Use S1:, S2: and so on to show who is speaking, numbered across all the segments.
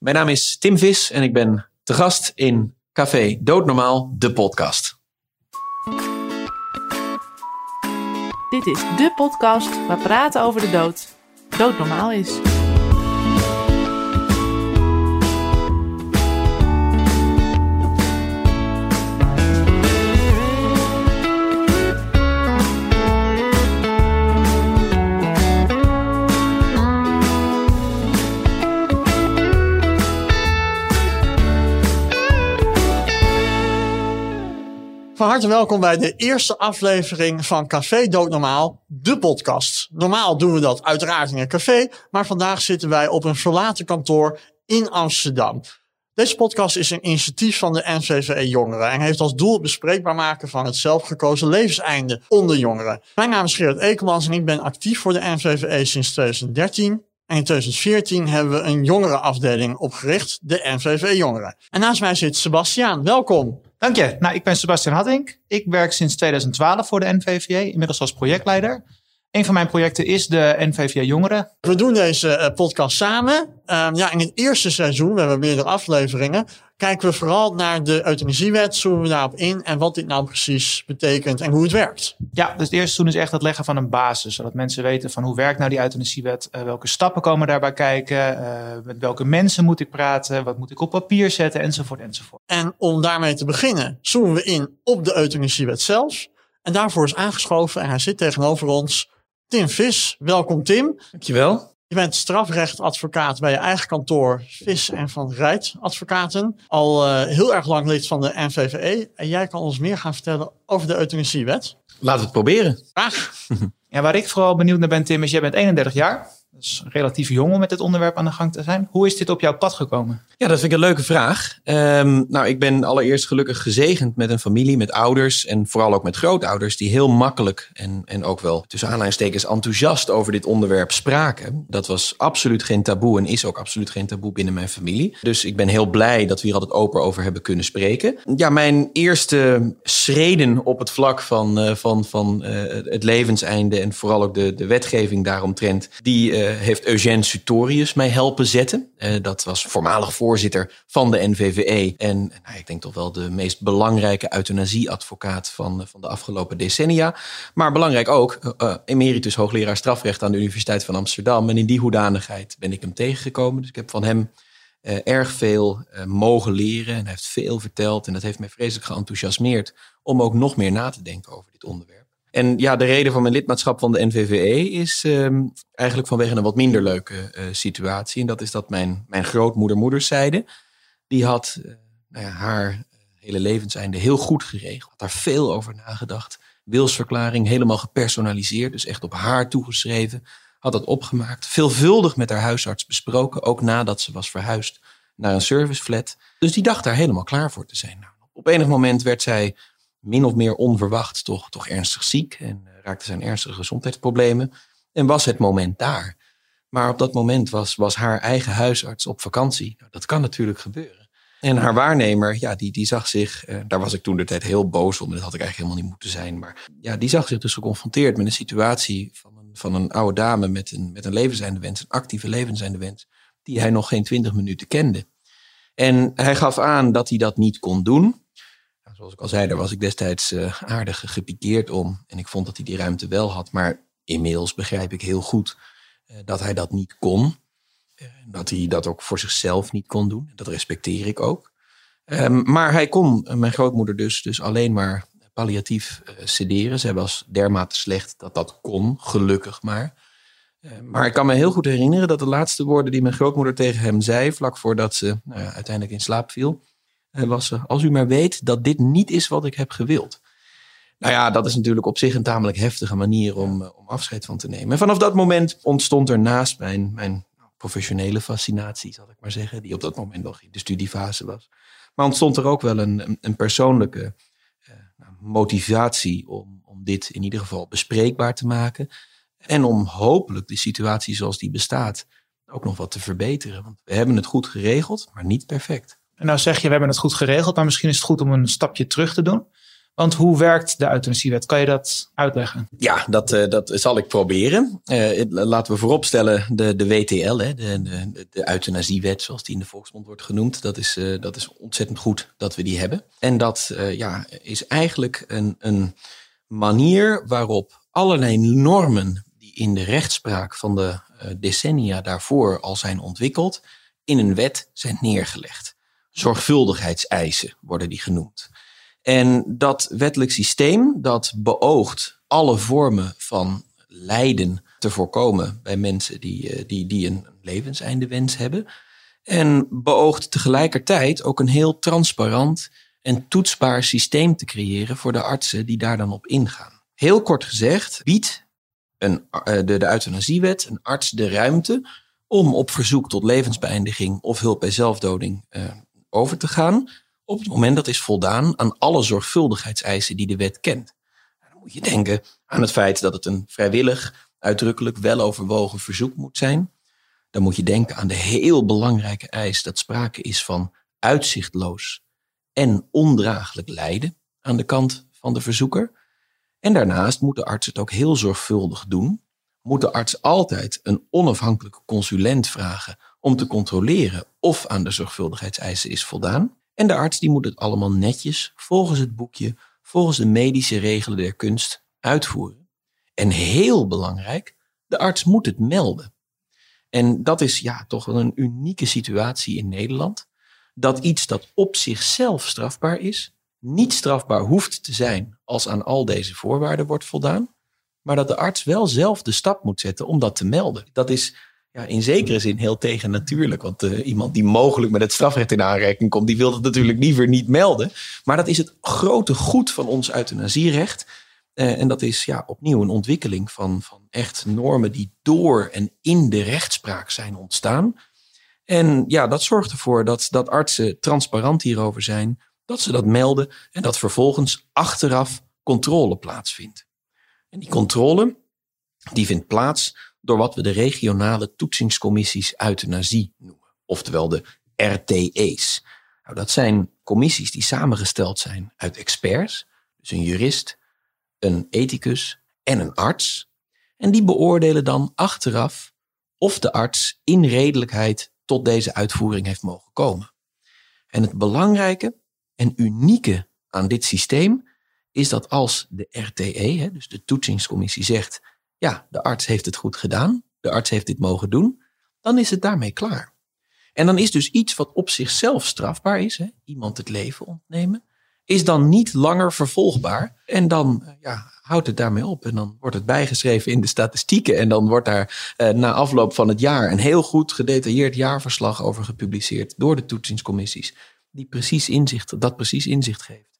S1: Mijn naam is Tim Vis en ik ben te gast in Café Doodnormaal, de podcast.
S2: Dit is de podcast waar praten over de dood doodnormaal is.
S3: Van harte welkom bij de eerste aflevering van Café Doodnormaal, de podcast. Normaal doen we dat uiteraard in een café, maar vandaag zitten wij op een verlaten kantoor in Amsterdam. Deze podcast is een initiatief van de NVVE Jongeren en heeft als doel het bespreekbaar maken van het zelfgekozen levenseinde onder jongeren. Mijn naam is Gerard Ekelmans en ik ben actief voor de NVVE sinds 2013. En in 2014 hebben we een jongerenafdeling opgericht, de NVVE Jongeren. En naast mij zit Sebastiaan. Welkom.
S4: Dank je. Nou, ik ben Sebastian Hattink. Ik werk sinds 2012 voor de NVVA, inmiddels als projectleider. Een van mijn projecten is de NVVA Jongeren.
S3: We doen deze uh, podcast samen. Um, ja, in het eerste seizoen, we hebben meerdere afleveringen, kijken we vooral naar de euthanasiewet, zoomen we daarop in en wat dit nou precies betekent en hoe het werkt.
S4: Ja, dus het eerste seizoen is echt het leggen van een basis, zodat mensen weten van hoe werkt nou die euthanasiewet, uh, welke stappen komen daarbij kijken, uh, met welke mensen moet ik praten, wat moet ik op papier zetten, enzovoort, enzovoort.
S3: En om daarmee te beginnen, zoomen we in op de euthanasiewet zelf. En daarvoor is aangeschoven en hij zit tegenover ons Tim Vis. Welkom Tim.
S1: Dankjewel.
S3: Je bent strafrechtadvocaat bij je eigen kantoor Vis en van Rijt Advocaten. Al uh, heel erg lang lid van de NVVE. En jij kan ons meer gaan vertellen over de euthanasiewet.
S1: Laten we het proberen.
S3: Graag.
S4: ja, waar ik vooral benieuwd naar ben Tim is, jij bent 31 jaar. Relatief jong om met dit onderwerp aan de gang te zijn. Hoe is dit op jouw pad gekomen?
S1: Ja, dat vind ik een leuke vraag. Um, nou, ik ben allereerst gelukkig gezegend met een familie, met ouders en vooral ook met grootouders die heel makkelijk en, en ook wel tussen aanleidingstekens enthousiast over dit onderwerp spraken. Dat was absoluut geen taboe en is ook absoluut geen taboe binnen mijn familie. Dus ik ben heel blij dat we hier altijd open over hebben kunnen spreken. Ja, mijn eerste schreden op het vlak van, uh, van, van uh, het levenseinde en vooral ook de, de wetgeving daaromtrent, die uh, heeft Eugène Sutorius mij helpen zetten. Uh, dat was voormalig voorzitter van de NVVE. En nou, ik denk toch wel de meest belangrijke euthanasieadvocaat van, van de afgelopen decennia. Maar belangrijk ook, emeritus hoogleraar strafrecht aan de Universiteit van Amsterdam. En in die hoedanigheid ben ik hem tegengekomen. Dus ik heb van hem erg veel mogen leren. En hij heeft veel verteld. En dat heeft mij vreselijk geenthousiasmeerd om ook nog meer na te denken over dit onderwerp. En ja, de reden van mijn lidmaatschap van de NVVE is um, eigenlijk vanwege een wat minder leuke uh, situatie. En dat is dat mijn, mijn grootmoeder moederszijde, die had uh, nou ja, haar hele levenseinde heel goed geregeld. Had daar veel over nagedacht. Wilsverklaring helemaal gepersonaliseerd, dus echt op haar toegeschreven. Had dat opgemaakt, veelvuldig met haar huisarts besproken, ook nadat ze was verhuisd naar een serviceflat. Dus die dacht daar helemaal klaar voor te zijn. Nou, op enig moment werd zij min of meer onverwacht toch, toch ernstig ziek en uh, raakte zijn ernstige gezondheidsproblemen. En was het moment daar. Maar op dat moment was, was haar eigen huisarts op vakantie. Nou, dat kan natuurlijk gebeuren. En haar waarnemer, ja, die, die zag zich, uh, daar was ik toen de tijd heel boos om, dat had ik eigenlijk helemaal niet moeten zijn. Maar ja, die zag zich dus geconfronteerd met een situatie van een, van een oude dame met een, met een levenseinde wens, een actieve levenseinde wens, die hij nog geen twintig minuten kende. En hij gaf aan dat hij dat niet kon doen. Zoals ik al zei, daar was ik destijds uh, aardig gepikeerd om. En ik vond dat hij die ruimte wel had. Maar inmiddels begrijp ik heel goed uh, dat hij dat niet kon. Uh, dat hij dat ook voor zichzelf niet kon doen. Dat respecteer ik ook. Um, maar hij kon mijn grootmoeder dus, dus alleen maar palliatief sederen. Zij was dermate slecht dat dat kon, gelukkig maar. maar ik kan me heel goed herinneren dat de laatste woorden die mijn grootmoeder tegen hem zei, vlak voordat ze nou uiteindelijk in slaap viel, was als u maar weet dat dit niet is wat ik heb gewild. Nou ja, dat is natuurlijk op zich een tamelijk heftige manier om, om afscheid van te nemen. En vanaf dat moment ontstond er naast mijn, mijn professionele fascinatie, zal ik maar zeggen, die op dat moment nog in de studiefase was. Maar ontstond er ook wel een, een, persoonlijke uh, motivatie om, om dit in ieder geval bespreekbaar te maken. En om hopelijk de situatie zoals die bestaat ook nog wat te verbeteren. Want we hebben het goed geregeld, maar niet perfect.
S4: En nou zeg je, we hebben het goed geregeld, maar misschien is het goed om een stapje terug te doen. Want hoe werkt de euthanasiewet? Kan je dat uitleggen?
S1: Ja, dat, uh, dat zal ik proberen. Uh, laten we vooropstellen, de, de WTL, hè, de, de, de euthanasiewet, zoals die in de volksmond wordt genoemd, dat is, uh, dat is ontzettend goed dat we die hebben. En dat ja, is eigenlijk een, een manier waarop allerlei normen die in de rechtspraak van de decennia daarvoor al zijn ontwikkeld, in een wet zijn neergelegd. Zorgvuldigheidseisen worden die genoemd. En dat wettelijk systeem dat beoogt alle vormen van lijden te voorkomen bij mensen die, eh, die, die een levenseindewens hebben. En beoogt tegelijkertijd ook een heel transparant en toetsbaar systeem te creëren voor de artsen die daar dan op ingaan. Heel kort gezegd biedt een, eh, de, de euthanasiewet een arts de ruimte om op verzoek tot levensbeëindiging of hulp bij zelfdoding uh, over te gaan op het moment dat is voldaan aan alle zorgvuldigheidseisen die de wet kent. Dan moet je denken aan het feit dat het een vrijwillig, uitdrukkelijk weloverwogen verzoek moet zijn. Dan moet je denken aan de heel belangrijke eis dat sprake is van uitzichtloos en ondraaglijk lijden aan de kant van de verzoeker. En daarnaast moet de arts het ook heel zorgvuldig doen. Moet de arts altijd een onafhankelijke consulent vragen om te controleren of aan de zorgvuldigheidseisen is voldaan. En de arts die moet het allemaal netjes, volgens het boekje, volgens de medische regelen der kunst uitvoeren. En heel belangrijk, de arts moet het melden. En dat is ja toch wel een unieke situatie in Nederland. Dat iets dat op zichzelf strafbaar is, niet strafbaar hoeft te zijn als aan al deze voorwaarden wordt voldaan. Maar dat de arts wel zelf de stap moet zetten om dat te melden. Dat is ja, in zekere zin heel tegennatuurlijk. Want uh, iemand die mogelijk met het strafrecht in aanraking komt, die wil dat natuurlijk liever niet melden. Maar dat is het grote goed van ons euthanasierecht. Uh, en dat is ja, opnieuw een ontwikkeling van, van echt normen die door en in de rechtspraak zijn ontstaan. En ja, dat zorgt ervoor dat, dat artsen transparant hierover zijn, dat ze dat melden en dat vervolgens achteraf controle plaatsvindt. En die controle, die vindt plaats door wat we de regionale toetsingscommissies euthanasie noemen. Oftewel de RTE's. Nou, dat zijn commissies die samengesteld zijn uit experts, dus een jurist, een ethicus en een arts. En die beoordelen dan achteraf of de arts in redelijkheid tot deze uitvoering heeft mogen komen. En het belangrijke en unieke aan dit systeem is dat als de RTE, dus de toetsingscommissie, zegt ja, de arts heeft het goed gedaan, de arts heeft dit mogen doen, dan is het daarmee klaar. En dan is dus iets wat op zichzelf strafbaar is, hè, iemand het leven ontnemen, is dan niet langer vervolgbaar. En dan eh, ja, houdt het daarmee op. En dan wordt het bijgeschreven in de statistieken. En dan wordt daar eh, na afloop van het jaar een heel goed gedetailleerd jaarverslag over gepubliceerd door de toetsingscommissies. Die precies inzicht, dat precies inzicht geeft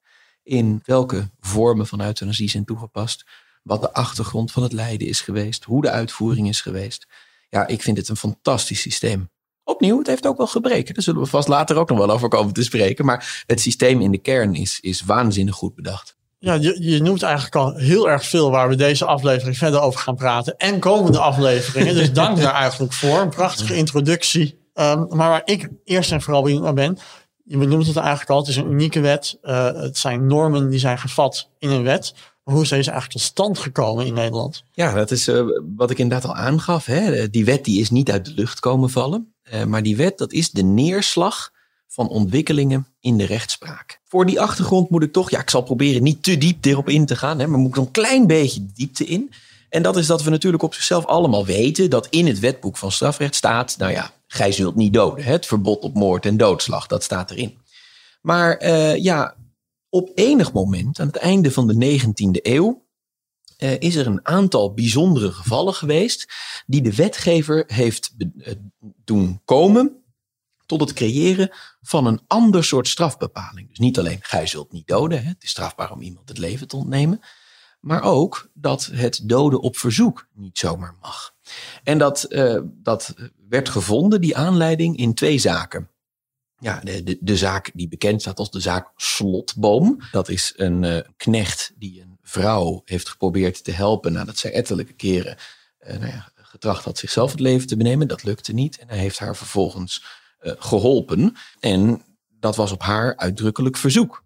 S1: in welke vormen van euthanasie zijn toegepast wat de achtergrond van het lijden is geweest, hoe de uitvoering is geweest. Ja, ik vind het een fantastisch systeem. Opnieuw, het heeft ook wel gebreken. Daar zullen we vast later ook nog wel over komen te spreken. Maar het systeem in de kern is, is waanzinnig goed bedacht.
S3: Ja, je, je noemt eigenlijk al heel erg veel waar we deze aflevering verder over gaan praten. En komende afleveringen. Dus dank daar eigenlijk voor. Een prachtige introductie. Um, maar waar ik eerst en vooral benieuwd naar ben. Je benoemt het eigenlijk al. Het is een unieke wet. Uh, het zijn normen die zijn gevat in een wet. Hoe is deze eigenlijk tot stand gekomen in Nederland?
S1: Ja, dat is uh, wat ik inderdaad al aangaf. Hè. Die wet die is niet uit de lucht komen vallen. Uh, maar die wet, dat is de neerslag van ontwikkelingen in de rechtspraak. Voor die achtergrond moet ik toch, ja, ik zal proberen niet te diep erop in te gaan, hè, maar moet ik een klein beetje diepte in. En dat is dat we natuurlijk op zichzelf allemaal weten dat in het wetboek van strafrecht staat, nou ja, gij zult niet doden. Hè, het verbod op moord en doodslag, dat staat erin. Maar ja, op enig moment, aan het einde van de 19e eeuw, uh, is er een aantal bijzondere gevallen geweest die de wetgever heeft uh, doen komen tot het creëren van een ander soort strafbepaling. Dus niet alleen gij zult niet doden, hè, het is strafbaar om iemand het leven te ontnemen, maar ook dat het doden op verzoek niet zomaar mag. En dat, uh, dat werd gevonden, die aanleiding, in twee zaken ja, de, de, zaak die bekend staat als de zaak Slotboom. Dat is een uh, knecht die een vrouw heeft geprobeerd te helpen nadat zij ettelijke keren uh, nou ja, getracht had zichzelf het leven te benemen. Dat lukte niet en hij heeft haar vervolgens uh, geholpen. En dat was op haar uitdrukkelijk verzoek.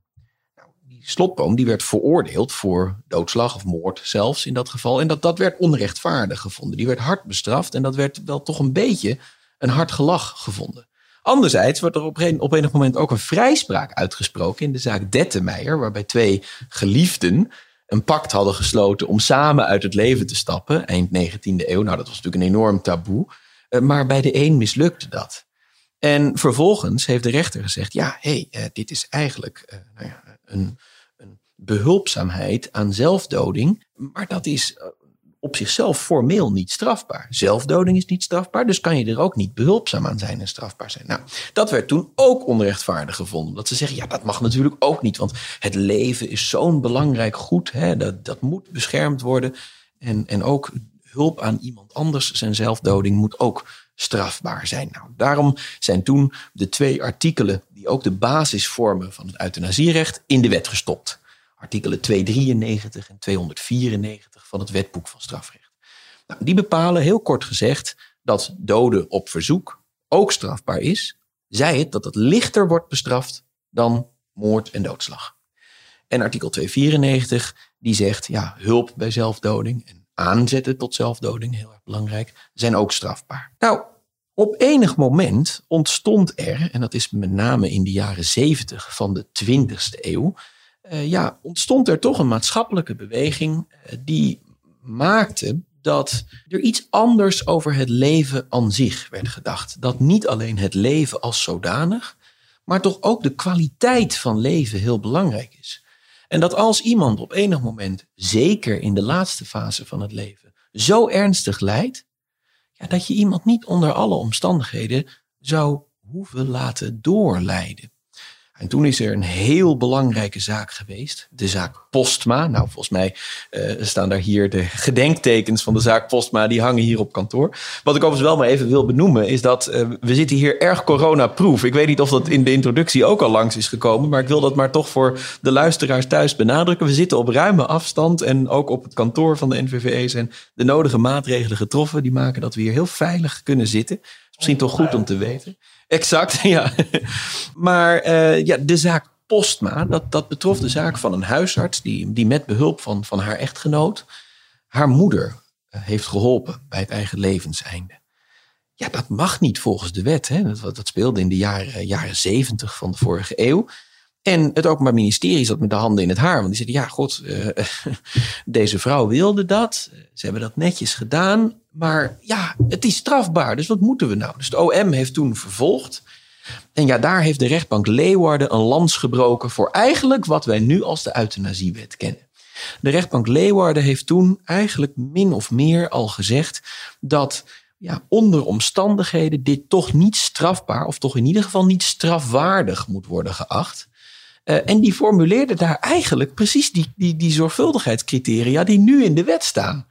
S1: Nou, die slotboom die werd veroordeeld voor doodslag of moord zelfs in dat geval. En dat, dat werd onrechtvaardig gevonden. Die werd hard bestraft en dat werd wel toch een beetje een hard gelach gevonden. Anderzijds wordt er op een, op enig moment ook een vrijspraak uitgesproken in de zaak Dettemeijer, waarbij twee geliefden een pact hadden gesloten om samen uit het leven te stappen, eind 19e eeuw. Nou, dat was natuurlijk een enorm taboe. Eh, maar bij de een mislukte dat. En vervolgens heeft de rechter gezegd: ja, hé, hey, uh, dit is eigenlijk uh, nou een, een, behulpzaamheid aan zelfdoding. Maar dat is op zichzelf formeel niet strafbaar. Zelfdoding is niet strafbaar, dus kan je er ook niet behulpzaam aan zijn en strafbaar zijn. Nou, dat werd toen ook onrechtvaardig gevonden. Omdat ze zeggen, ja, dat mag natuurlijk ook niet, want het leven is zo'n belangrijk goed, hè, dat, dat moet beschermd worden. En, en ook hulp aan iemand anders, zijn zelfdoding, moet ook strafbaar zijn. Nou, daarom zijn toen de twee artikelen die ook de basis vormen van het euthanasierecht in de wet gestopt. Artikelen 293 en 294 van het wetboek van strafrecht. Nou, die bepalen heel kort gezegd dat doden op verzoek ook strafbaar is, zij het dat het lichter wordt bestraft dan moord en doodslag. En artikel 294 die zegt ja, hulp bij zelfdoding en aanzetten tot zelfdoding, heel erg belangrijk, zijn ook strafbaar. Nou, op enig moment ontstond er, en dat is met name in de jaren 70 van de 20ste eeuw, uh, ja, ontstond er toch een maatschappelijke beweging uh, die maakte dat er iets anders over het leven aan zich werd gedacht. Dat niet alleen het leven als zodanig, maar toch ook de kwaliteit van leven heel belangrijk is. En dat als iemand op enig moment, zeker in de laatste fase van het leven, zo ernstig lijdt, ja, dat je iemand niet onder alle omstandigheden zou hoeven laten doorlijden. En toen is er een heel belangrijke zaak geweest. De zaak Postma. Nou, volgens mij uh, staan daar hier de gedenktekens van de zaak Postma. Die hangen hier op kantoor. Wat ik overigens wel maar even wil benoemen. Is dat uh, we zitten hier erg corona-proof. Ik weet niet of dat in de introductie ook al langs is gekomen. Maar ik wil dat maar toch voor de luisteraars thuis benadrukken. We zitten op ruime afstand. En ook op het kantoor van de NVVE zijn de nodige maatregelen getroffen. Die maken dat we hier heel veilig kunnen zitten. Is misschien toch goed om te weten. Exact, ja. Maar uh, ja, de zaak Postma, dat, dat betrof de zaak van een huisarts die, die met behulp van, van haar echtgenoot haar moeder uh, heeft geholpen bij het eigen levenseinde. Ja, dat mag niet volgens de wet. Hè. Dat, dat speelde in de jaren, jaren 70 van de vorige eeuw. En het Openbaar Ministerie zat met de handen in het haar. Want die zeiden, ja, god, uh, deze vrouw wilde dat. Ze hebben dat netjes gedaan. Maar ja, het is strafbaar. Dus wat moeten we nou? Dus de OM heeft toen vervolgd. En ja, daar heeft de rechtbank Leeuwarden een lans gebroken voor eigenlijk wat wij nu als de euthanasiewet kennen. De rechtbank Leeuwarden heeft toen eigenlijk min of meer al gezegd dat ja, onder omstandigheden dit toch niet strafbaar, of toch in ieder geval niet strafwaardig moet worden geacht. Uh, en die formuleerde daar eigenlijk precies die, die, die zorgvuldigheidscriteria die nu in de wet staan.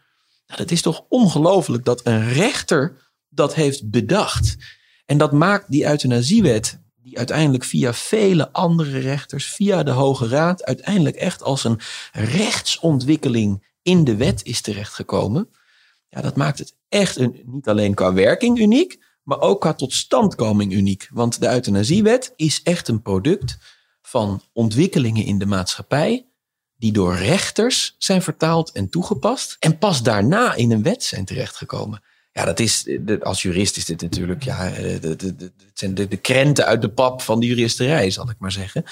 S1: Nou, dat is toch ongelooflijk dat een rechter dat heeft bedacht. En dat maakt die euthanasiewet, die uiteindelijk via vele andere rechters, via de Hoge Raad, uiteindelijk echt als een rechtsontwikkeling in de wet is terechtgekomen. Ja, dat maakt het echt een, niet alleen qua werking uniek, maar ook qua totstandkoming uniek. Want de euthanasiewet is echt een product van ontwikkelingen in de maatschappij die door rechters zijn vertaald en toegepast en pas daarna in een wet zijn terechtgekomen. Ja, dat is, als jurist is dit natuurlijk, ja, het zijn de, krenten uit de pap van de juristerij, zal ik maar zeggen.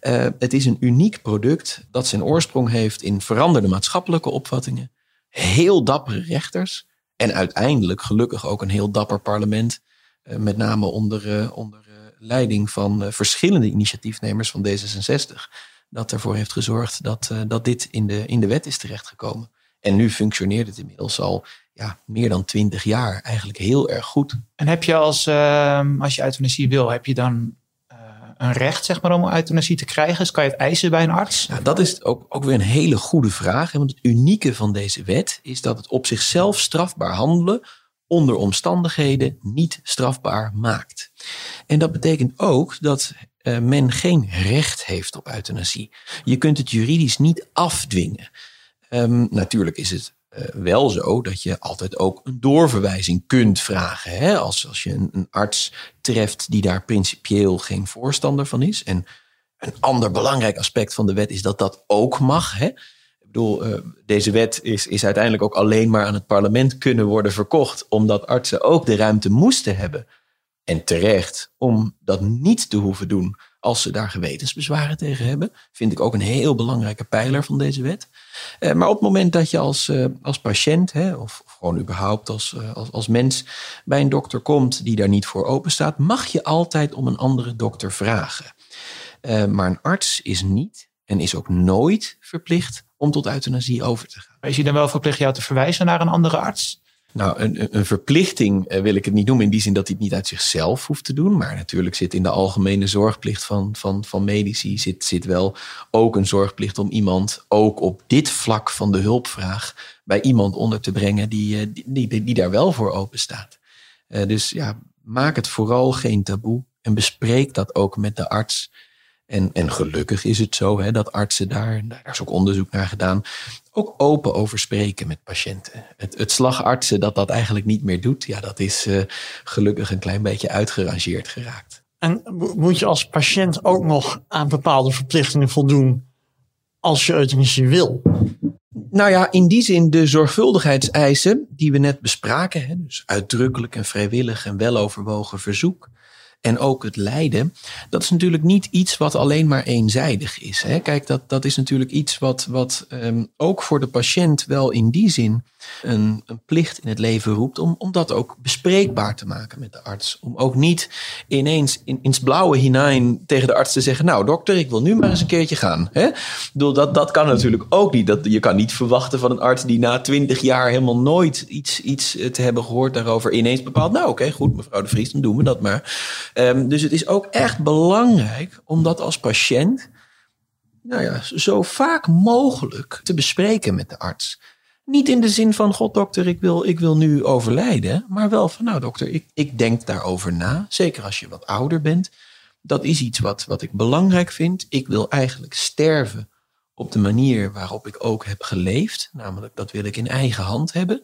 S1: Uh, het is een uniek product dat zijn oorsprong heeft in veranderde maatschappelijke opvattingen, heel dappere rechters en uiteindelijk gelukkig ook een heel dapper parlement, uh, met name onder, onder leiding van verschillende initiatiefnemers van D66 dat ervoor heeft gezorgd dat, uh, dat dit in de, in de wet is terechtgekomen. En nu functioneert het inmiddels al ja, meer dan twintig jaar eigenlijk heel erg goed.
S4: En heb je als, uh, als je euthanasie wil, heb je dan uh, een recht zeg maar, om euthanasie te krijgen? Dus kan je het eisen bij een arts?
S1: Nou, dat is ook, ook weer een hele goede vraag. Want het unieke van deze wet is dat het op zichzelf strafbaar handelen onder omstandigheden niet strafbaar maakt. En dat betekent ook dat uh, men geen recht heeft op euthanasie. Je kunt het juridisch niet afdwingen. Um, natuurlijk is het uh, wel zo dat je altijd ook een doorverwijzing kunt vragen. Hè? Als, als je een, een arts treft die daar principieel geen voorstander van is. En Een ander belangrijk aspect van de wet is dat dat ook mag. Hè? Bedoel, uh, deze wet is, is uiteindelijk ook alleen maar aan het parlement kunnen worden verkocht, omdat artsen ook de ruimte moesten hebben. En terecht, om dat niet te hoeven doen als ze daar gewetensbezwaren tegen hebben. Vind ik ook een heel belangrijke pijler van deze wet. Uh, maar op het moment dat je als, uh, als patiënt, hè, of, gewoon überhaupt als, als, als mens, bij een dokter komt die daar niet voor open staat, mag je altijd om een andere dokter vragen. maar een arts is niet en is ook nooit verplicht om tot euthanasie over te gaan.
S4: Is hij dan wel verplicht jou te verwijzen naar een andere arts?
S1: Nou, een, een verplichting eh, wil ik het niet noemen in die zin dat hij het niet uit zichzelf hoeft te doen. Maar natuurlijk zit in de algemene zorgplicht van, van, van medici zit, zit wel ook een zorgplicht om iemand ook op dit vlak van de hulpvraag bij iemand onder te brengen die, eh, die, die, die daar wel voor open staat. Uh, dus ja, maak het vooral geen taboe en bespreek dat ook met de arts. En, en gelukkig is het zo hè, dat artsen daar, daar is ook onderzoek naar gedaan, ook open over spreken met patiënten. Het, het slagartsen dat dat eigenlijk niet meer doet, ja, dat is uh, gelukkig een klein beetje uitgerangeerd geraakt.
S3: En moet je als patiënt ook nog aan bepaalde verplichtingen voldoen als je euthanasie wil?
S1: Nou ja, in die zin de zorgvuldigheidseisen die we net bespraken, hè, dus uitdrukkelijk en vrijwillig en weloverwogen verzoek, en ook het lijden, dat is natuurlijk niet iets wat alleen maar eenzijdig is. Hè? Kijk, dat, dat is natuurlijk iets wat, wat um, ook voor de patiënt wel in die zin een, een plicht in het leven roept, om, om dat ook bespreekbaar te maken met de arts. Om ook niet ineens in, ins blauwe hinein tegen de arts te zeggen, nou dokter, ik wil nu maar eens een keertje gaan. Hè? Bedoel, dat, dat kan natuurlijk ook niet. Dat, je kan niet verwachten van een arts die na twintig jaar helemaal nooit iets, iets te hebben gehoord daarover, ineens bepaalt, nou oké, goed mevrouw de Vries, dan doen we dat maar. Um, dus het is ook echt belangrijk om dat als patiënt nou ja, zo vaak mogelijk te bespreken met de arts. Niet in de zin van, god dokter, ik wil, ik wil nu overlijden. Maar wel van, nou dokter, ik, ik denk daarover na. Zeker als je wat ouder bent. Dat is iets wat, wat ik belangrijk vind. Ik wil eigenlijk sterven op de manier waarop ik ook heb geleefd. Namelijk, dat wil ik in eigen hand hebben.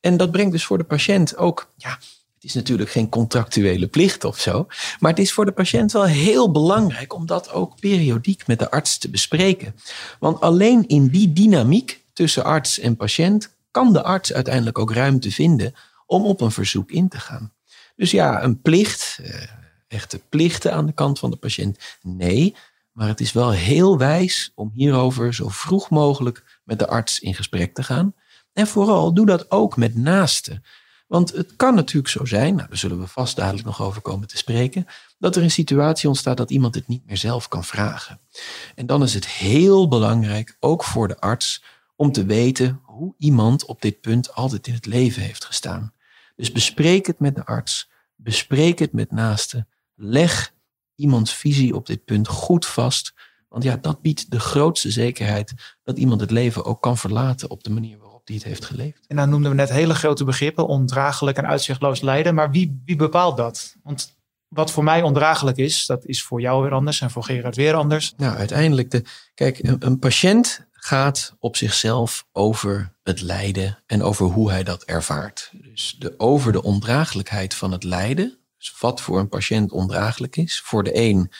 S1: En dat brengt dus voor de patiënt ook, ja, het is natuurlijk geen contractuele plicht of zo. Maar het is voor de patiënt wel heel belangrijk om dat ook periodiek met de arts te bespreken. Want alleen in die dynamiek tussen arts en patiënt kan de arts uiteindelijk ook ruimte vinden om op een verzoek in te gaan. Dus ja, een plicht, eh, echte plichten aan de kant van de patiënt, nee. Maar het is wel heel wijs om hierover zo vroeg mogelijk met de arts in gesprek te gaan. En vooral doe dat ook met naasten. Want het kan natuurlijk zo zijn, nou, daar zullen we vast dadelijk nog over komen te spreken, dat er een situatie ontstaat dat iemand het niet meer zelf kan vragen. En dan is het heel belangrijk, ook voor de arts, om te weten hoe iemand op dit punt altijd in het leven heeft gestaan. Dus bespreek het met de arts, bespreek het met naasten, leg iemands visie op dit punt goed vast, want ja, dat biedt de grootste zekerheid dat iemand het leven ook kan verlaten op de manier hij het heeft geleefd.
S4: En dan noemden we net hele grote begrippen, ondraaglijk en uitzichtloos lijden, maar wie, wie bepaalt dat? Want wat voor mij ondraaglijk is, dat is voor jou weer anders en voor Gerard weer anders.
S1: Nou, uiteindelijk, de, kijk, een, een patiënt gaat op zichzelf over het lijden en over hoe hij dat ervaart. Dus de, over de ondraaglijkheid van het lijden, dus wat voor een patiënt ondraaglijk is. Voor de een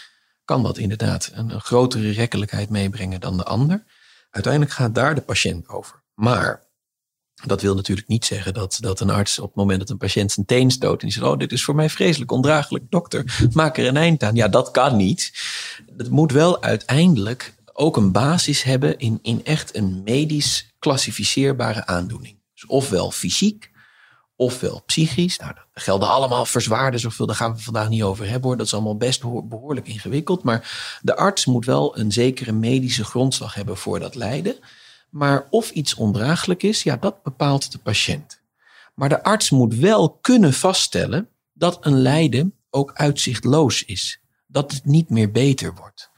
S1: kan dat inderdaad een, een grotere rekkelijkheid meebrengen dan de ander. Uiteindelijk gaat daar de patiënt over. Maar dat wil natuurlijk niet zeggen dat, dat een arts op het moment dat een patiënt zijn teen stoot en die zegt, oh, dit is voor mij vreselijk ondraaglijk, dokter, maak er een eind aan. Ja, dat kan niet. Het moet wel uiteindelijk ook een basis hebben in, in echt een medisch klassificeerbare aandoening. Dus ofwel fysiek, ofwel psychisch. Nou, er gelden allemaal verzwaarden zoveel, daar gaan we vandaag niet over hebben hoor. Dat is allemaal best behoorlijk ingewikkeld. Maar de arts moet wel een zekere medische grondslag hebben voor dat lijden. Maar of iets ondraaglijk is, ja, dat bepaalt de patiënt. Maar de arts moet wel kunnen vaststellen dat een lijden ook uitzichtloos is. Dat het niet meer beter wordt.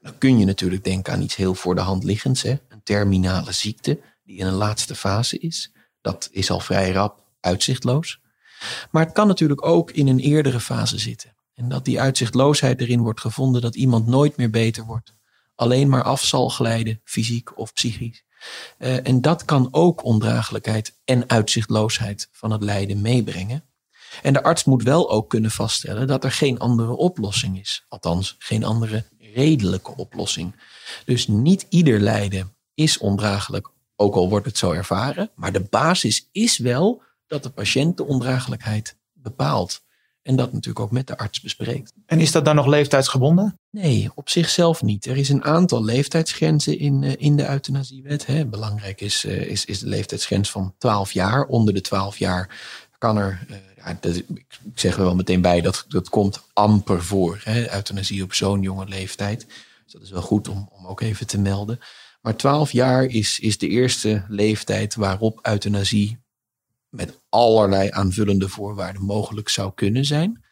S1: Dan kun je natuurlijk denken aan iets heel voor de hand liggends. Hè? Een terminale ziekte die in een laatste fase is. Dat is al vrij rap uitzichtloos. Maar het kan natuurlijk ook in een eerdere fase zitten. En dat die uitzichtloosheid erin wordt gevonden dat iemand nooit meer beter wordt. Alleen maar af zal glijden, fysiek of psychisch. Uh, en dat kan ook ondraaglijkheid en uitzichtloosheid van het lijden meebrengen. En de arts moet wel ook kunnen vaststellen dat er geen andere oplossing is. Althans, geen andere redelijke oplossing. Dus niet ieder lijden is ondraaglijk, ook al wordt het zo ervaren. Maar de basis is wel dat de patiënt de ondraaglijkheid bepaalt. En dat natuurlijk ook met de arts bespreekt.
S4: En is dat dan nog leeftijdsgebonden?
S1: Nee, op zichzelf niet. Er is een aantal leeftijdsgrenzen in, uh, in de euthanasiewet. Hè. Belangrijk is, uh, is, is de leeftijdsgrens van 12 jaar. Onder de 12 jaar kan er, uh, ja, dat, ik zeg er wel meteen bij, dat, dat komt amper voor. Hè. Euthanasie op zo'n jonge leeftijd. Dus dat is wel goed om, om ook even te melden. Maar 12 jaar is, is de eerste leeftijd waarop euthanasie met allerlei aanvullende voorwaarden mogelijk zou kunnen zijn.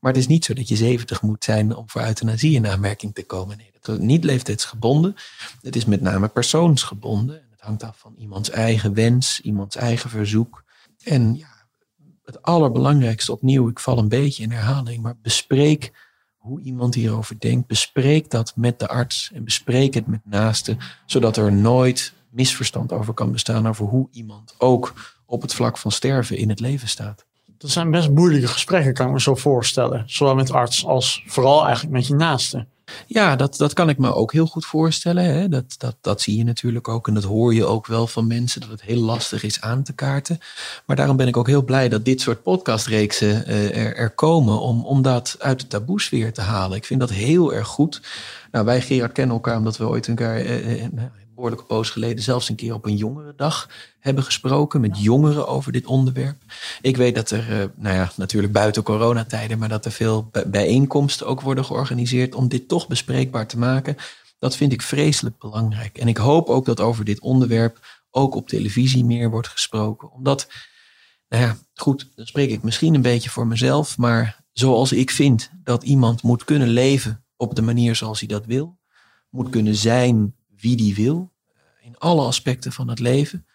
S1: Maar het is niet zo dat je 70 moet zijn om voor euthanasie in aanmerking te komen. Nee, dat is niet leeftijdsgebonden. Het is met name persoonsgebonden. Het hangt af van iemands eigen wens, iemands eigen verzoek. En ja, het allerbelangrijkste opnieuw, ik val een beetje in herhaling, maar bespreek hoe iemand hierover denkt. Bespreek dat met de arts en bespreek het met naasten, zodat er nooit misverstand over kan bestaan over hoe iemand ook op het vlak van sterven in het leven staat.
S3: Dat zijn best moeilijke gesprekken, kan ik me zo voorstellen. Zowel met arts als vooral eigenlijk met je naasten.
S1: Ja, dat, dat kan ik me ook heel goed voorstellen. Hè. Dat, dat, dat zie je natuurlijk ook en dat hoor je ook wel van mensen, dat het heel lastig is aan te kaarten. Maar daarom ben ik ook heel blij dat dit soort podcastreeksen uh, er, er, komen om, om dat uit de taboesfeer te halen. Ik vind dat heel erg goed. Nou, wij Gerard kennen elkaar omdat we ooit een keer, uh, uh, behoorlijke poos geleden zelfs een keer op een jongerendag hebben gesproken met jongeren over dit onderwerp. Ik weet dat er, uh, nou ja, natuurlijk buiten coronatijden, maar dat er veel bijeenkomsten ook worden georganiseerd om dit toch bespreekbaar te maken. Dat vind ik vreselijk belangrijk. En ik hoop ook dat over dit onderwerp ook op televisie meer wordt gesproken. Omdat, nou ja, goed, dan spreek ik misschien een beetje voor mezelf, maar zoals ik vind dat iemand moet kunnen leven op de manier zoals hij dat wil, moet kunnen zijn wie die wil, in alle aspecten van het leven,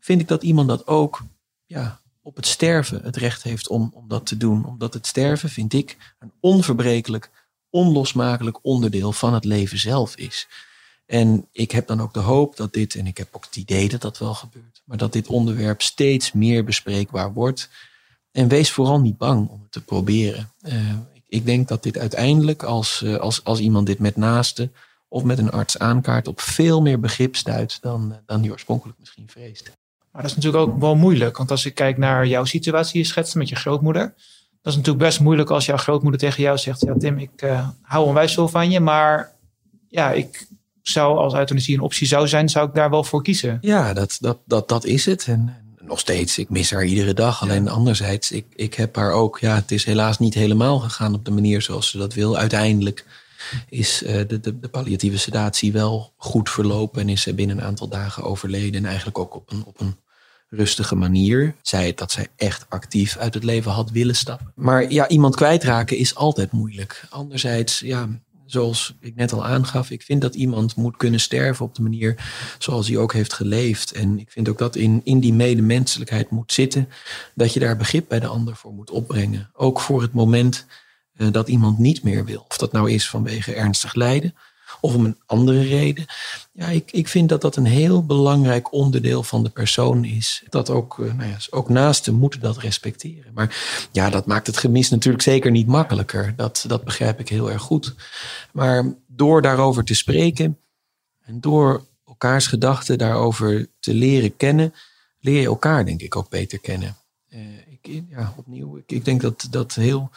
S1: vind ik dat iemand dat ook ja, op het sterven het recht heeft om, om dat te doen. Omdat het sterven, vind ik, een onverbrekelijk, onlosmakelijk onderdeel van het leven zelf is. En ik heb dan ook de hoop dat dit, en ik heb ook het idee dat dat wel gebeurt, maar dat dit onderwerp steeds meer bespreekbaar wordt. En wees vooral niet bang om het te proberen. Uh, ik, denk dat dit uiteindelijk, als, uh, als, als iemand dit met naasten of met een arts aankaart, op veel meer begrip stuit dan, dan die oorspronkelijk misschien vreest.
S4: Maar dat is natuurlijk ook wel moeilijk. Want als ik kijk naar jouw situatie, je schetst met je grootmoeder. Dat is natuurlijk best moeilijk als jouw grootmoeder tegen jou zegt: Ja, Tim, ik uh, hou onwijs veel van je. Maar ja, ik zou als euthanasie een optie zou zijn, zou ik daar wel voor kiezen.
S1: Ja, dat, dat, dat, dat is het. En, en nog steeds, ik mis haar iedere dag. Alleen ja. anderzijds, ik, ik heb haar ook. Ja, het is helaas niet helemaal gegaan op de manier zoals ze dat wil. Uiteindelijk is uh, de, de, de, palliatieve sedatie wel goed verlopen en is ze binnen een aantal dagen overleden. En eigenlijk ook op een, op een rustige manier. Zij dat zij echt actief uit het leven had willen stappen. Maar ja, iemand kwijtraken is altijd moeilijk. Anderzijds, ja, zoals ik net al aangaf, ik vind dat iemand moet kunnen sterven op de manier zoals hij ook heeft geleefd. En ik vind ook dat in, in die medemenselijkheid moet zitten, dat je daar begrip bij de ander voor moet opbrengen. Ook voor het moment dat iemand niet meer wil. Of dat nou is vanwege ernstig lijden of om een andere reden. Ja, ik, ik vind dat dat een heel belangrijk onderdeel van de persoon is. Dat ook, uh, nou ja, ook naasten moeten dat respecteren. Maar ja, dat maakt het gemis natuurlijk zeker niet makkelijker. Dat, dat begrijp ik heel erg goed. Maar door daarover te spreken en door elkaars gedachten daarover te leren kennen, leer je elkaar denk ik ook beter kennen. Uh, ik, ja, opnieuw, ik, ik denk dat dat heel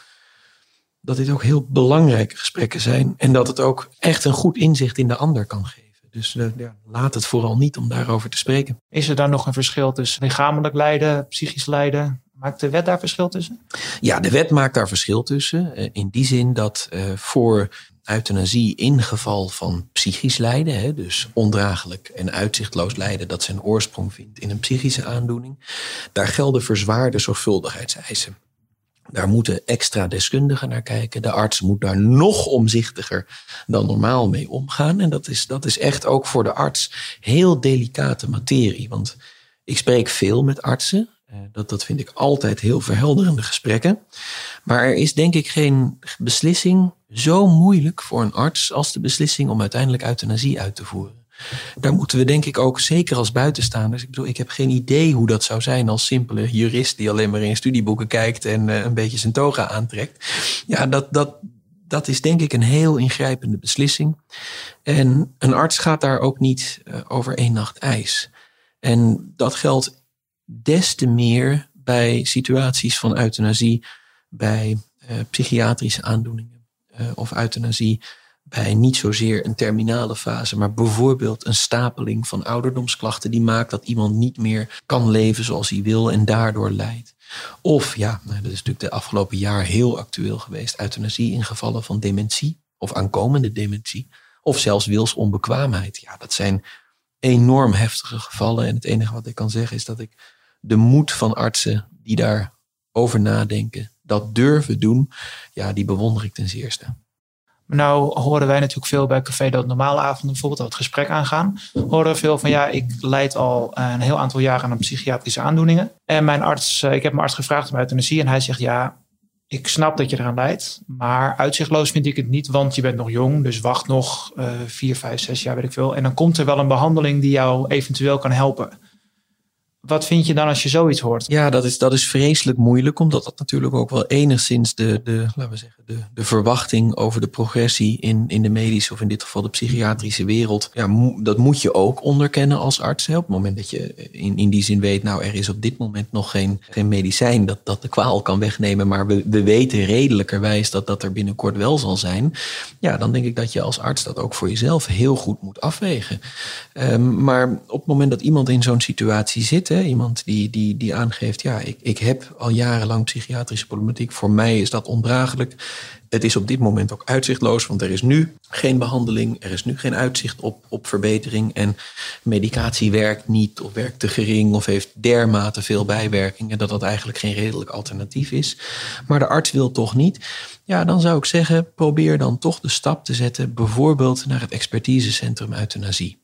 S1: dat dit ook heel belangrijke gesprekken zijn. En dat het ook echt een goed inzicht in de ander kan geven. Dus uh, ja, laat het vooral niet om daarover te spreken.
S4: Is er dan nog een verschil tussen lichamelijk lijden, psychisch lijden? Maakt de wet daar verschil tussen?
S1: Ja, de wet maakt daar verschil tussen. Uh, in die zin dat uh, voor euthanasie in geval van psychisch lijden, hè, dus ondraaglijk en uitzichtloos lijden dat zijn oorsprong vindt in een psychische aandoening, daar gelden verzwaarde zorgvuldigheidseisen. Daar moeten extra deskundigen naar kijken. De arts moet daar nog omzichtiger dan normaal mee omgaan. En dat is, dat is echt ook voor de arts heel delicate materie. Want ik spreek veel met artsen. Dat, dat vind ik altijd heel verhelderende gesprekken. Maar er is denk ik geen beslissing zo moeilijk voor een arts als de beslissing om uiteindelijk euthanasie uit te voeren. Daar moeten we denk ik ook, zeker als buitenstaanders. Ik bedoel, ik heb geen idee hoe dat zou zijn als simpele jurist die alleen maar in studieboeken kijkt en uh, een beetje zijn toga aantrekt. Ja, dat, dat, dat is denk ik een heel ingrijpende beslissing. En een arts gaat daar ook niet uh, over één nacht ijs. En dat geldt des te meer bij situaties van euthanasie, bij uh, psychiatrische aandoeningen of euthanasie bij niet zozeer een terminale fase, maar bijvoorbeeld een stapeling van ouderdomsklachten die maakt dat iemand niet meer kan leven zoals hij wil en daardoor lijdt. Of ja, nou, dat is natuurlijk de afgelopen jaar heel actueel geweest, euthanasie in gevallen van dementie of aankomende dementie of zelfs wilsonbekwaamheid. Ja, dat zijn enorm heftige gevallen en het enige wat ik kan zeggen is dat ik de moed van artsen die daarover nadenken, dat durven doen, ja, die bewonder ik ten zeerste.
S4: Nou horen wij natuurlijk veel bij Café Dood Normale Avonden bijvoorbeeld al het gesprek aangaan. Horen we veel van ja, ik leid al een heel aantal jaren aan psychiatrische aandoeningen. En mijn arts, eh, ik heb mijn arts gevraagd om euthanasie en hij zegt ja, ik snap dat je eraan lijdt, maar uitzichtloos vind ik het niet, want je bent nog jong, dus wacht nog uh, vier, vijf, zes jaar, weet ik veel. En dan komt er wel een behandeling die jou eventueel kan helpen. Wat vind je dan als je zoiets hoort?
S1: Ja, dat is, dat is vreselijk moeilijk, omdat dat natuurlijk ook wel enigszins de, de, laten we zeggen, de, de verwachting over de progressie in, in de medische of in dit geval de psychiatrische wereld. Ja, dat moet je ook onderkennen als arts. Op het moment dat je in, in die zin weet, nou, er is op dit moment nog geen, geen medicijn dat, dat de kwaal kan wegnemen, maar we, we weten redelijkerwijs dat dat er binnenkort wel zal zijn. Ja, dan denk ik dat je als arts dat ook voor jezelf heel goed moet afwegen. Um, maar op het moment dat iemand in zo'n situatie zit, Iemand die, die, die aangeeft, ja, ik, ik heb al jarenlang psychiatrische problematiek. Voor mij is dat ondraaglijk. Het is op dit moment ook uitzichtloos, want er is nu geen behandeling. Er is nu geen uitzicht op, op verbetering. En medicatie werkt niet of werkt te gering of heeft dermate veel bijwerkingen dat dat eigenlijk geen redelijk alternatief is. Maar de arts wil toch niet. Ja, dan zou ik zeggen, probeer dan toch de stap te zetten, bijvoorbeeld naar het expertisecentrum euthanasie.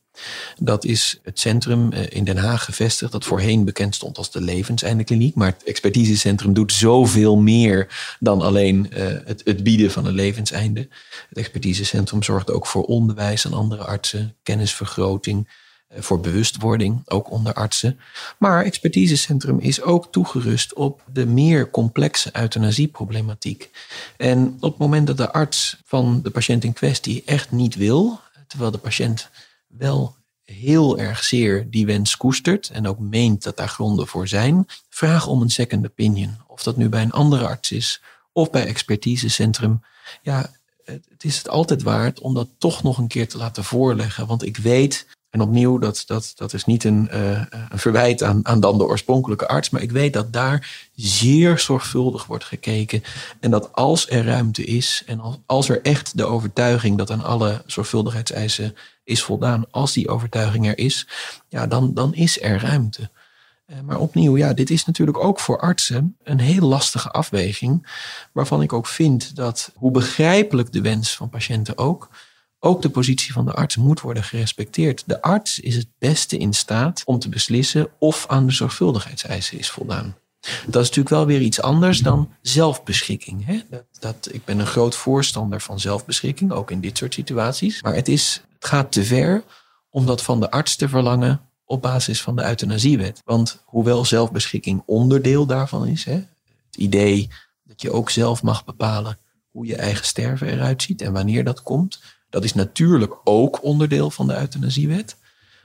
S1: Dat is het centrum eh, in Den Haag gevestigd, dat voorheen bekend stond als de Levenseindekliniek. Maar het expertisecentrum doet zoveel meer dan alleen uh, het, het, bieden van een levenseinde. Het expertisecentrum zorgt ook voor onderwijs aan andere artsen, kennisvergroting, uh, voor bewustwording, ook onder artsen. Maar expertisecentrum is ook toegerust op de meer complexe euthanasieproblematiek. En op het moment dat de arts van de patiënt in kwestie echt niet wil, terwijl de patiënt wel heel erg zeer die wens koestert en ook meent dat daar gronden voor zijn, vraag om een second opinion. Of dat nu bij een andere arts is of bij expertisecentrum. Ja, het is het altijd waard om dat toch nog een keer te laten voorleggen. Want ik weet, en opnieuw, dat, dat, dat is niet een, uh, een verwijt aan, aan dan de oorspronkelijke arts, maar ik weet dat daar zeer zorgvuldig wordt gekeken. En dat als er ruimte is en als, als er echt de overtuiging dat aan alle zorgvuldigheidseisen is voldaan. Als die overtuiging er is, ja, dan, dan is er ruimte. Eh, maar opnieuw, ja, dit is natuurlijk ook voor artsen een heel lastige afweging. Waarvan ik ook vind dat, hoe begrijpelijk de wens van patiënten ook, ook de positie van de arts moet worden gerespecteerd. De arts is het beste in staat om te beslissen of aan de zorgvuldigheidseisen is voldaan. Dat is natuurlijk wel weer iets anders dan zelfbeschikking. Hè? Dat, ik ben een groot voorstander van zelfbeschikking, ook in dit soort situaties. Maar het, is, het gaat te ver om dat van de arts te verlangen op basis van de euthanasiewet. Want hoewel zelfbeschikking onderdeel daarvan is, hè, het idee dat je ook zelf mag bepalen hoe je eigen sterven eruit ziet en wanneer dat komt, dat is natuurlijk ook onderdeel van de euthanasiewet.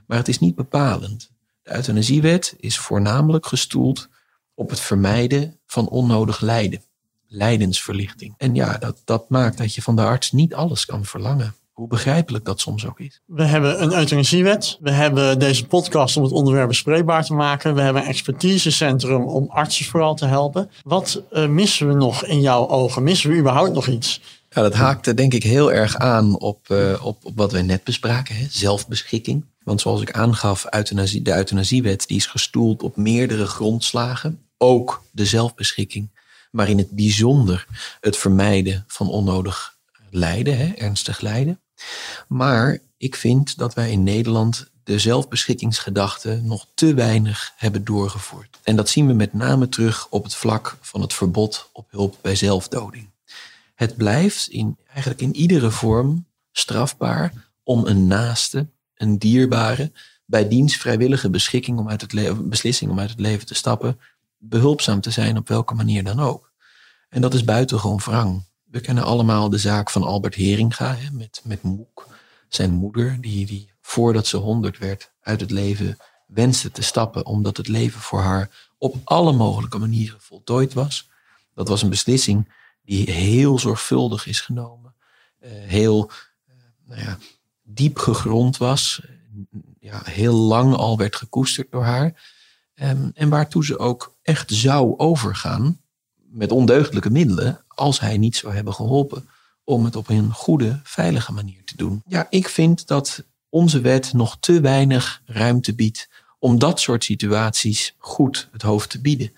S1: Maar het is niet bepalend. De euthanasiewet is voornamelijk gestoeld op het vermijden van onnodig lijden. Lijdensverlichting. En ja, dat, dat maakt dat je van de arts niet alles kan verlangen. Hoe begrijpelijk dat soms ook is.
S3: We hebben een euthanasiewet. We hebben deze podcast om het onderwerp bespreekbaar te maken. We hebben een expertisecentrum om artsen vooral te helpen. Wat uh, missen we nog in jouw ogen? Missen we überhaupt nog iets?
S1: Ja, dat haakte denk ik heel erg aan op, uh, op, op wat wij net bespraken. Hè? Zelfbeschikking. Want zoals ik aangaf, de euthanasiewet die is gestoeld op meerdere grondslagen ook de zelfbeschikking, maar in het bijzonder het vermijden van onnodig lijden, hè, ernstig lijden. Maar ik vind dat wij in Nederland de zelfbeschikkingsgedachte nog te weinig hebben doorgevoerd. En dat zien we met name terug op het vlak van het verbod op hulp bij zelfdoding. Het blijft in, eigenlijk in iedere vorm strafbaar om een naaste, een dierbare, bij diens vrijwillige beschikking om uit het leven, beslissing om uit het leven te stappen, behulpzaam te zijn op welke manier dan ook. En dat is buitengewoon wrang. We kennen allemaal de zaak van Albert Heringa hè, met, met Moek, zijn moeder, die, die voordat ze honderd werd uit het leven wenste te stappen, omdat het leven voor haar op alle mogelijke manieren voltooid was. Dat was een beslissing die heel zorgvuldig is genomen, eh, heel eh, nou ja, diep gegrond was, ja, heel lang al werd gekoesterd door haar. Um, en waartoe ze ook echt zou overgaan met ondeugdelijke middelen als hij niet zou hebben geholpen om het op een goede, veilige manier te doen. Ja, ik vind dat onze wet nog te weinig ruimte biedt om dat soort situaties goed het hoofd te bieden.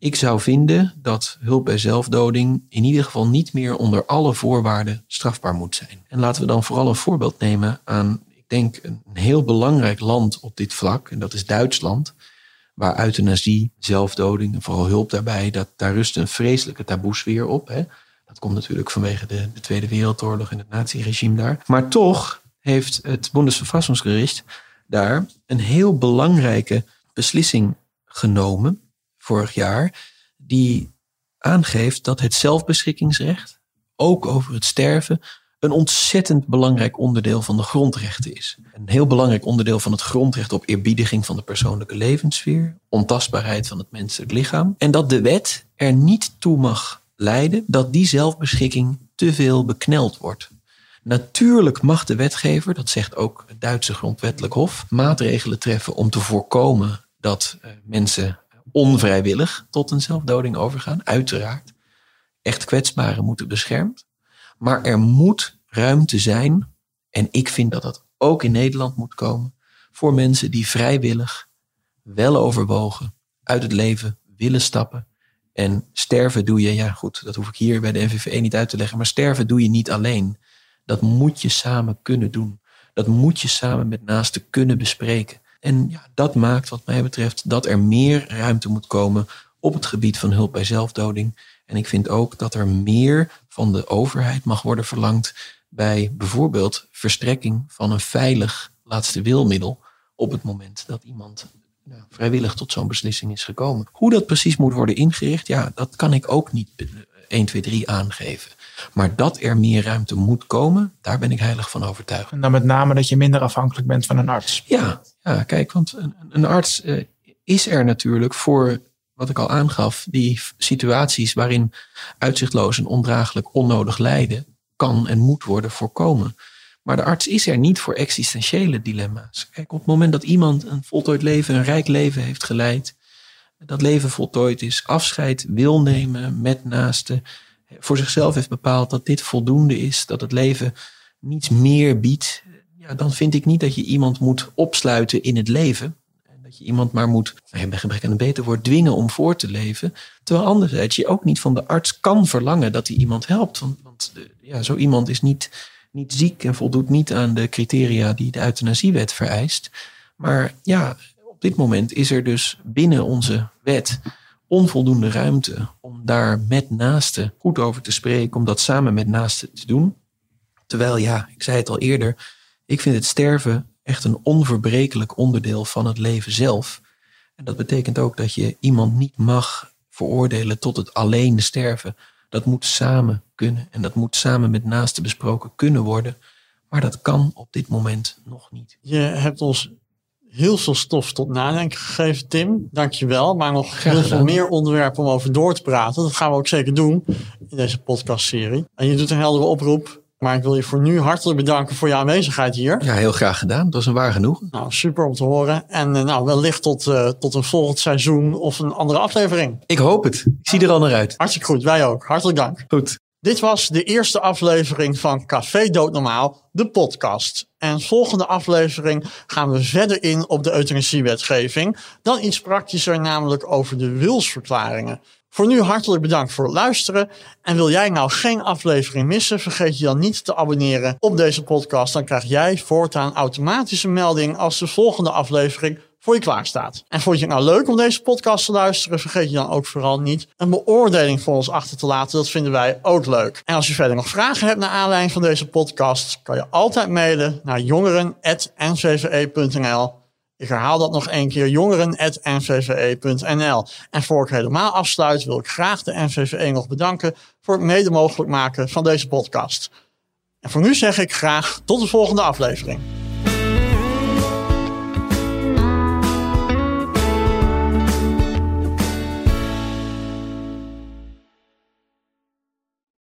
S1: Ik zou vinden dat hulp bij zelfdoding in ieder geval niet meer onder alle voorwaarden strafbaar moet zijn. En laten we dan vooral een voorbeeld nemen aan, ik denk, een heel belangrijk land op dit vlak, en dat is Duitsland waar euthanasie, zelfdoding en vooral hulp daarbij, dat, daar rust een vreselijke taboesfeer op. Hè. Dat komt natuurlijk vanwege de, de Tweede Wereldoorlog en het naziregime daar. Maar toch heeft het Bundesverfassungsgericht daar een heel belangrijke beslissing genomen vorig jaar, die aangeeft dat het zelfbeschikkingsrecht, ook over het sterven, een ontzettend belangrijk onderdeel van de grondrechten is. Een heel belangrijk onderdeel van het grondrecht op eerbiediging van de persoonlijke levenssfeer, ontastbaarheid van het menselijk lichaam. En dat de wet er niet toe mag leiden dat die zelfbeschikking te veel bekneld wordt. Natuurlijk mag de wetgever, dat zegt ook het Duitse grondwettelijk hof, maatregelen treffen om te voorkomen dat eh, mensen onvrijwillig tot een zelfdoding overgaan, uiteraard. Echt kwetsbaren moeten beschermd. Maar er moet ruimte zijn, en ik vind dat dat ook in Nederland moet komen, voor mensen die vrijwillig, wel overwogen, uit het leven willen stappen. En sterven doe je, ja goed, dat hoef ik hier bij de NVVE niet uit te leggen, maar sterven doe je niet alleen. Dat moet je samen kunnen doen. Dat moet je samen met naasten kunnen bespreken. En ja, dat maakt wat mij betreft dat er meer ruimte moet komen op het gebied van hulp bij zelfdoding. En ik vind ook dat er meer van de overheid mag worden verlangd bij bijvoorbeeld verstrekking van een veilig laatste wilmiddel op het moment dat iemand nou, vrijwillig tot zo'n beslissing is gekomen. Hoe dat precies moet worden ingericht, ja, dat kan ik ook niet 1, 2, 3 aangeven. Maar dat er meer ruimte moet komen, daar ben ik heilig van overtuigd.
S4: En dan met name dat je minder afhankelijk bent van een arts.
S1: Ja, ja kijk, want een, een arts uh, is er natuurlijk voor wat ik al aangaf, die situaties waarin uitzichtloos en ondraaglijk onnodig lijden kan en moet worden voorkomen. Maar de arts is er niet voor existentiële dilemma's. Kijk, op het moment dat iemand een voltooid leven, een rijk leven heeft geleid, dat leven voltooid is, afscheid wil nemen met naasten, voor zichzelf heeft bepaald dat dit voldoende is, dat het leven niets meer biedt, dan vind ik niet dat je iemand moet opsluiten in het leven. Dat je iemand maar moet, nou bij gebrek aan een beter woord, dwingen om voor te leven. Terwijl anderzijds je ook niet van de arts kan verlangen dat hij iemand helpt. Want, want ja, zo iemand is niet, niet ziek en voldoet niet aan de criteria die de euthanasiewet vereist. Maar ja, op dit moment is er dus binnen onze wet onvoldoende ruimte om daar met naasten goed over te spreken, om dat samen met naasten te doen. Terwijl, ja, ik zei het al eerder, ik vind het sterven echt een onverbrekelijk onderdeel van het leven zelf. En dat betekent ook dat je iemand niet mag veroordelen tot het alleen sterven. Dat moet samen kunnen en dat moet samen met naasten besproken kunnen worden. Maar dat kan op dit moment nog niet.
S3: Je hebt ons heel veel stof tot nadenken gegeven, Tim. Dank je wel. Maar nog heel veel meer onderwerpen om over door te praten. Dat gaan we ook zeker doen in deze podcastserie. En je doet een heldere oproep. Maar ik wil je voor nu hartelijk bedanken voor je aanwezigheid hier.
S1: Ja, heel graag gedaan. Dat was een waar genoeg.
S3: Nou, super om te horen. En uh, nou, wellicht tot, uh, tot een volgend seizoen of een andere aflevering.
S1: Ik hoop het. Ik zie er al naar uit.
S3: Hartstikke goed. Wij ook. Hartelijk dank.
S1: Goed.
S3: Dit was de eerste aflevering van Café Doodnormaal, de podcast. En volgende aflevering gaan we verder in op de euthanasiewetgeving. Dan iets praktischer, namelijk over de wilsverklaringen. Voor nu hartelijk bedankt voor het luisteren. En wil jij nou geen aflevering missen, vergeet je dan niet te abonneren op deze podcast. Dan krijg jij voortaan automatische melding als de volgende aflevering voor je klaar staat. En vond je het nou leuk om deze podcast te luisteren, vergeet je dan ook vooral niet een beoordeling voor ons achter te laten. Dat vinden wij ook leuk. En als je verder nog vragen hebt naar aanleiding van deze podcast, kan je altijd mailen naar jongeren.ncve.nl. Ik herhaal dat nog één keer, jongeren.nvve.nl. En voor ik helemaal afsluit wil ik graag de NVVE nog bedanken voor het mede mogelijk maken van deze podcast. En voor nu zeg ik graag tot de volgende aflevering.